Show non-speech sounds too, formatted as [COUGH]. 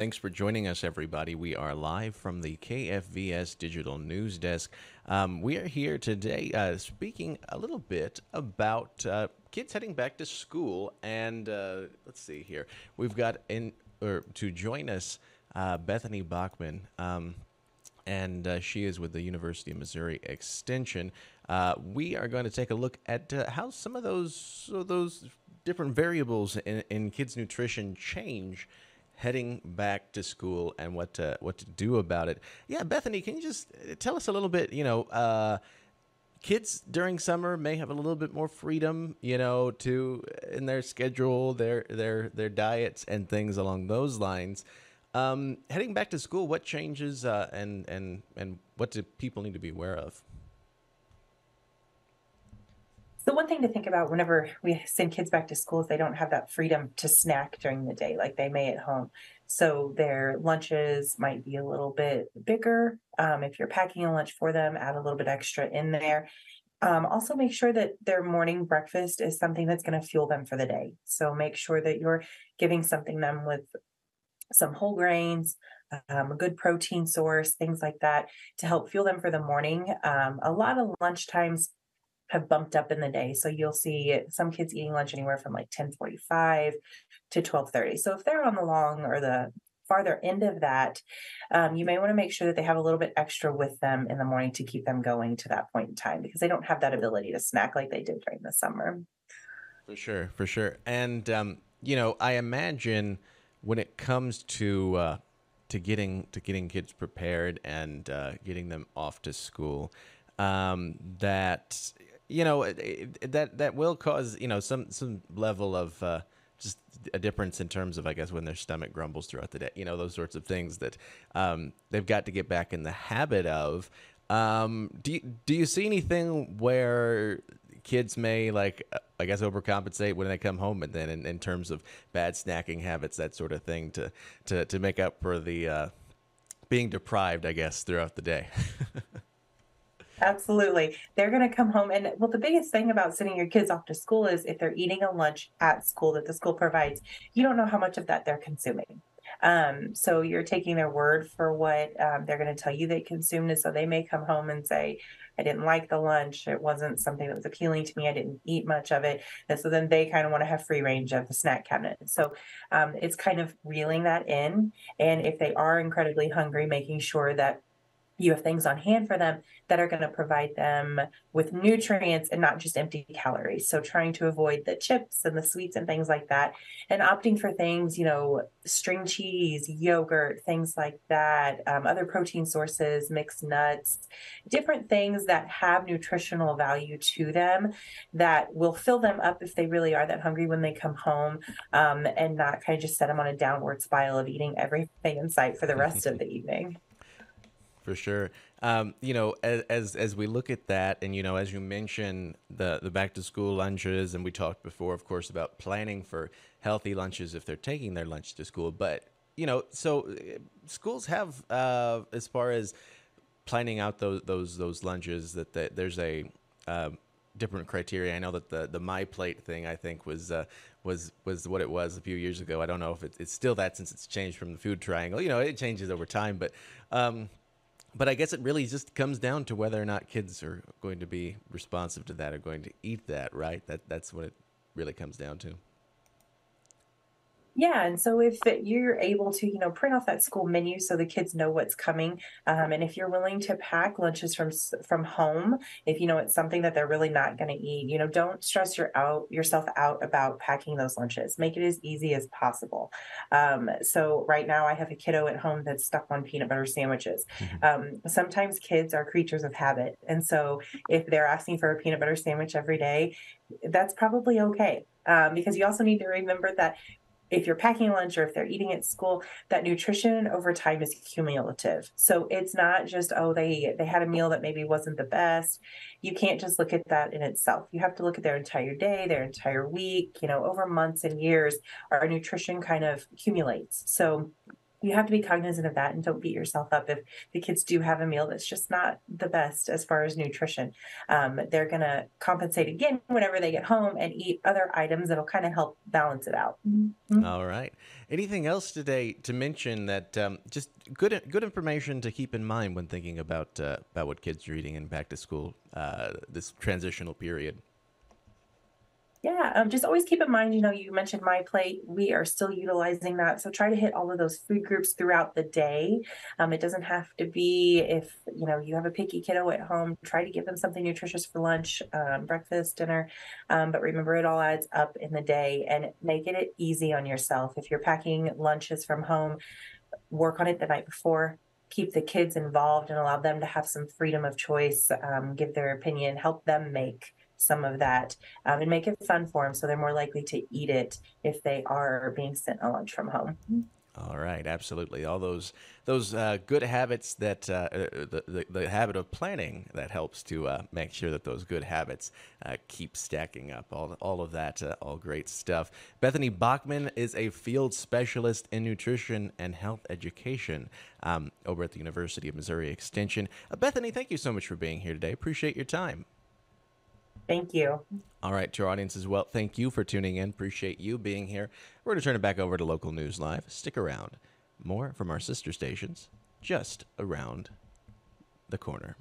Thanks for joining us, everybody. We are live from the KFVS Digital News Desk. Um, we are here today uh, speaking a little bit about uh, kids heading back to school. And uh, let's see here. We've got in or to join us uh, Bethany Bachman. Um, and uh, she is with the University of Missouri Extension. Uh, we are going to take a look at how some of those those different variables in, in kids' nutrition change heading back to school and what to what to do about it. Yeah, Bethany, can you just uh, tell us a little bit? You know, uh, kids during summer may have a little bit more freedom, you know, to in their schedule, their their their diets and things along those lines. Um, heading back to school, what changes uh, and and and what do people need to be aware of? So one thing to think about whenever we send kids back to school is they don't have that freedom to snack during the day like they may at home. So their lunches might be a little bit bigger. Um, if you're packing a lunch for them, add a little bit extra in there. Um, also, make sure that their morning breakfast is something that's going to fuel them for the day. So make sure that you're giving something them with some whole grains, um, a good protein source, things like that to help fuel them for the morning. Um, a lot of lunch times have bumped up in the day. So you'll see some kids eating lunch anywhere from like 1045 to 1230. So if they're on the long or the farther end of that, um, you may want to make sure that they have a little bit extra with them in the morning to keep them going to that point in time because they don't have that ability to snack like they did during the summer. For sure, for sure. And, um, you know, I imagine when it comes to, uh, to getting to getting kids prepared and uh, getting them off to school, um, that you know that that will cause you know some some level of uh, just a difference in terms of I guess when their stomach grumbles throughout the day. You know those sorts of things that um, they've got to get back in the habit of. Um, do you, do you see anything where kids may like I guess overcompensate when they come home, and then in, in terms of bad snacking habits, that sort of thing, to to to make up for the uh, being deprived, I guess, throughout the day. [LAUGHS] Absolutely. They're going to come home. And well, the biggest thing about sending your kids off to school is if they're eating a lunch at school that the school provides, you don't know how much of that they're consuming. Um, so you're taking their word for what um, they're going to tell you they consumed. And so they may come home and say, I didn't like the lunch. It wasn't something that was appealing to me. I didn't eat much of it. And so then they kind of want to have free range of the snack cabinet. So um, it's kind of reeling that in. And if they are incredibly hungry, making sure that you have things on hand for them that are going to provide them with nutrients and not just empty calories. So trying to avoid the chips and the sweets and things like that and opting for things, you know, string cheese, yogurt, things like that, um, other protein sources, mixed nuts, different things that have nutritional value to them that will fill them up if they really are that hungry when they come home um, and not kind of just set them on a downward spiral of eating everything in sight for the rest of [LAUGHS] the evening for sure. Um, you know, as, as, as we look at that, and you know, as you mentioned the the back to school lunches, and we talked before, of course, about planning for healthy lunches if they're taking their lunch to school. But you know, so uh, schools have uh, as far as planning out those those those lunches that, that there's a uh, different criteria. I know that the the MyPlate thing I think was uh, was was what it was a few years ago. I don't know if it's, it's still that since it's changed from the food triangle. You know, it changes over time, but um, but I guess it really just comes down to whether or not kids are going to be responsive to that or going to eat that, right? That that's what it really comes down to. Yeah, and so if you're able to, you know, print off that school menu so the kids know what's coming, um, and if you're willing to pack lunches from from home, if you know it's something that they're really not going to eat, you know, don't stress your out yourself out about packing those lunches. Make it as easy as possible. Um, so right now, I have a kiddo at home that's stuck on peanut butter sandwiches. Mm-hmm. Um, sometimes kids are creatures of habit, and so if they're asking for a peanut butter sandwich every day, that's probably okay. Um, because you also need to remember that if you're packing lunch or if they're eating at school that nutrition over time is cumulative. So it's not just oh they they had a meal that maybe wasn't the best. You can't just look at that in itself. You have to look at their entire day their entire week you know over months and years our nutrition kind of accumulates. So you have to be cognizant of that and don't beat yourself up if the kids do have a meal that's just not the best as far as nutrition. Um, they're going to compensate again whenever they get home and eat other items that'll kind of help balance it out. Mm-hmm. All right. Anything else today to mention that um, just good good information to keep in mind when thinking about uh, about what kids are eating in back to school uh, this transitional period? Yeah, um, just always keep in mind, you know, you mentioned MyPlate. We are still utilizing that. So try to hit all of those food groups throughout the day. Um, it doesn't have to be if, you know, you have a picky kiddo at home, try to give them something nutritious for lunch, um, breakfast, dinner. Um, but remember, it all adds up in the day and make it easy on yourself. If you're packing lunches from home, work on it the night before keep the kids involved and allow them to have some freedom of choice, um, give their opinion, help them make some of that um, and make it fun for them so they're more likely to eat it if they are being sent a lunch from home. All right, absolutely. All those those uh, good habits that uh, uh, the, the, the habit of planning that helps to uh, make sure that those good habits uh, keep stacking up. All all of that, uh, all great stuff. Bethany Bachman is a field specialist in nutrition and health education um, over at the University of Missouri Extension. Bethany, thank you so much for being here today. Appreciate your time. Thank you. All right, to our audience as well, thank you for tuning in. Appreciate you being here. We're going to turn it back over to Local News Live. Stick around. More from our sister stations just around the corner.